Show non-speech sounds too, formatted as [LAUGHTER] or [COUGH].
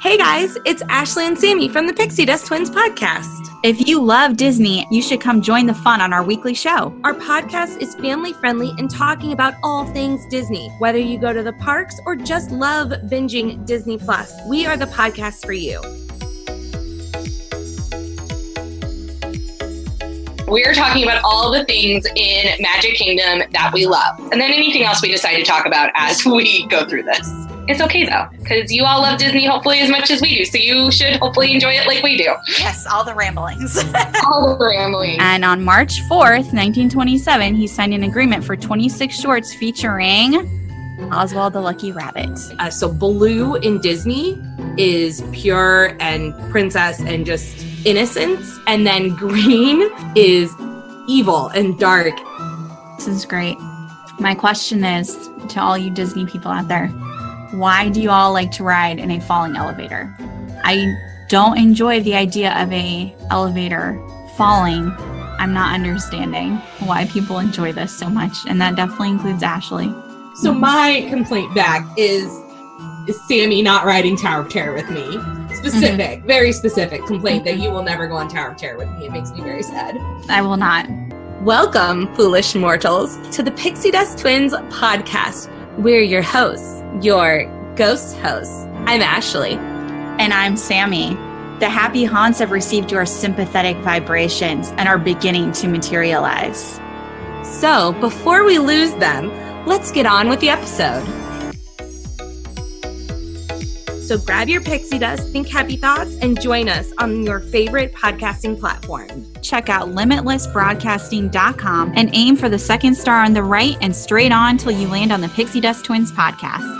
Hey guys, it's Ashley and Sammy from the Pixie Dust Twins podcast. If you love Disney, you should come join the fun on our weekly show. Our podcast is family friendly and talking about all things Disney. Whether you go to the parks or just love binging Disney Plus, we are the podcast for you. We're talking about all the things in Magic Kingdom that we love, and then anything else we decide to talk about as [LAUGHS] we go through this. It's okay though, because you all love Disney hopefully as much as we do. So you should hopefully enjoy it like we do. Yes, all the ramblings. [LAUGHS] all the ramblings. And on March 4th, 1927, he signed an agreement for 26 shorts featuring Oswald the Lucky Rabbit. Uh, so blue in Disney is pure and princess and just innocence. And then green is evil and dark. This is great. My question is to all you Disney people out there why do you all like to ride in a falling elevator? I don't enjoy the idea of a elevator falling. I'm not understanding why people enjoy this so much, and that definitely includes Ashley. So my complaint back is, is Sammy not riding Tower of Terror with me. Specific, mm-hmm. very specific complaint that you will never go on Tower of Terror with me. It makes me very sad. I will not. Welcome, foolish mortals, to the Pixie Dust Twins podcast. We're your hosts your ghost hosts. I'm Ashley. And I'm Sammy. The happy haunts have received your sympathetic vibrations and are beginning to materialize. So, before we lose them, let's get on with the episode. So, grab your pixie dust, think happy thoughts, and join us on your favorite podcasting platform. Check out limitlessbroadcasting.com and aim for the second star on the right and straight on till you land on the Pixie Dust Twins podcast.